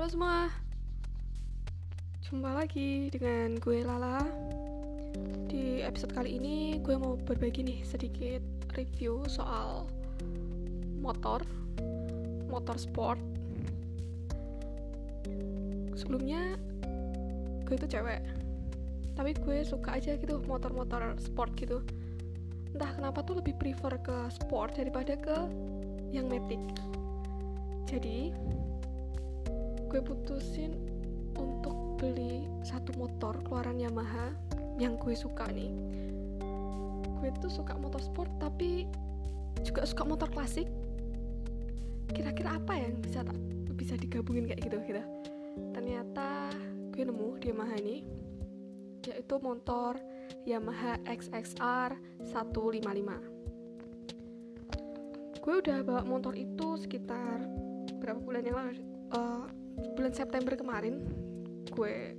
Halo semua. Jumpa lagi dengan gue Lala. Di episode kali ini gue mau berbagi nih sedikit review soal motor Motor sport. Sebelumnya gue itu cewek Tapi gue suka aja gitu motor-motor sport gitu. Entah kenapa tuh lebih prefer ke sport daripada ke yang matic Jadi gue putusin untuk beli satu motor keluaran Yamaha yang gue suka nih. Gue tuh suka motor sport tapi juga suka motor klasik. Kira-kira apa yang bisa tak bisa digabungin kayak gitu gitu. Ternyata gue nemu di Yamaha ini yaitu motor Yamaha XXR 155 gue udah bawa motor itu sekitar berapa bulan yang lalu uh, bulan September kemarin gue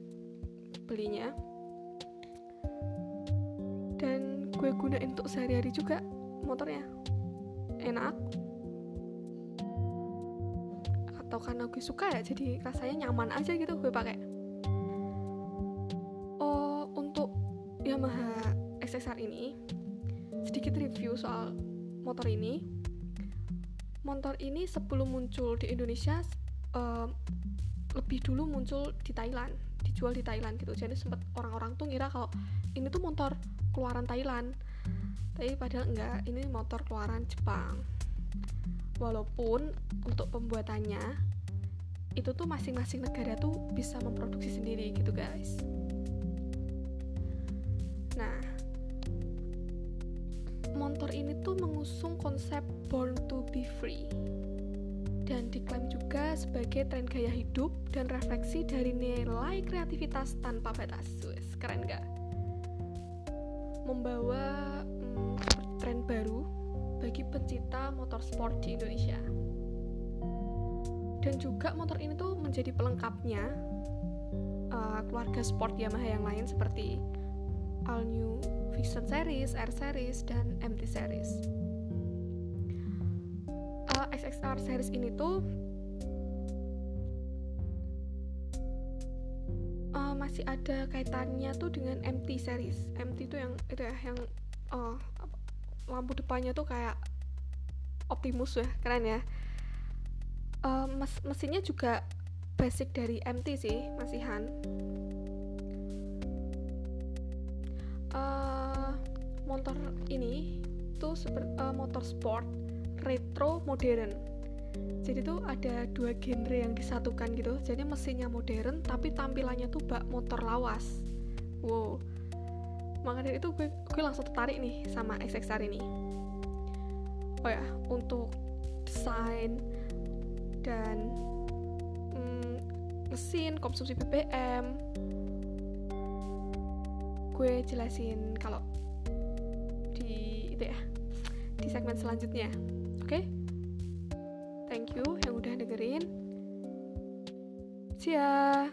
belinya. Dan gue gunain untuk sehari-hari juga motornya. Enak. Atau karena gue suka ya jadi rasanya nyaman aja gitu gue pakai. Oh untuk Yamaha XSR ini sedikit review soal motor ini. Motor ini sebelum muncul di Indonesia lebih dulu muncul di Thailand dijual di Thailand gitu. Jadi sempat orang-orang tuh ngira kalau ini tuh motor keluaran Thailand. Tapi padahal enggak ini motor keluaran Jepang. Walaupun untuk pembuatannya itu tuh masing-masing negara tuh bisa memproduksi sendiri gitu guys. Nah motor ini tuh mengusung konsep born to be free dan diklaim juga sebagai tren gaya hidup dan refleksi dari nilai kreativitas tanpa batas. Wes, keren gak? Membawa hmm, tren baru bagi pencinta motor sport di Indonesia. Dan juga motor ini tuh menjadi pelengkapnya uh, keluarga sport Yamaha yang lain seperti All New Vision Series, R Series, dan MT Series. XXR series ini tuh uh, masih ada kaitannya tuh dengan MT series. MT itu yang itu ya yang uh, lampu depannya tuh kayak Optimus ya, keren ya. Uh, mes mesinnya juga basic dari MT sih, masihan. Uh, motor ini tuh uh, motor sport retro modern. Jadi tuh ada dua genre yang disatukan gitu. Jadi mesinnya modern tapi tampilannya tuh bak motor lawas. Wow. Maka dari itu gue, gue langsung tertarik nih sama XXR ini. Oh ya untuk desain dan mm, mesin konsumsi BBM gue jelasin kalau di itu ya di segmen selanjutnya. Okay? thank you yang udah dengerin. See ya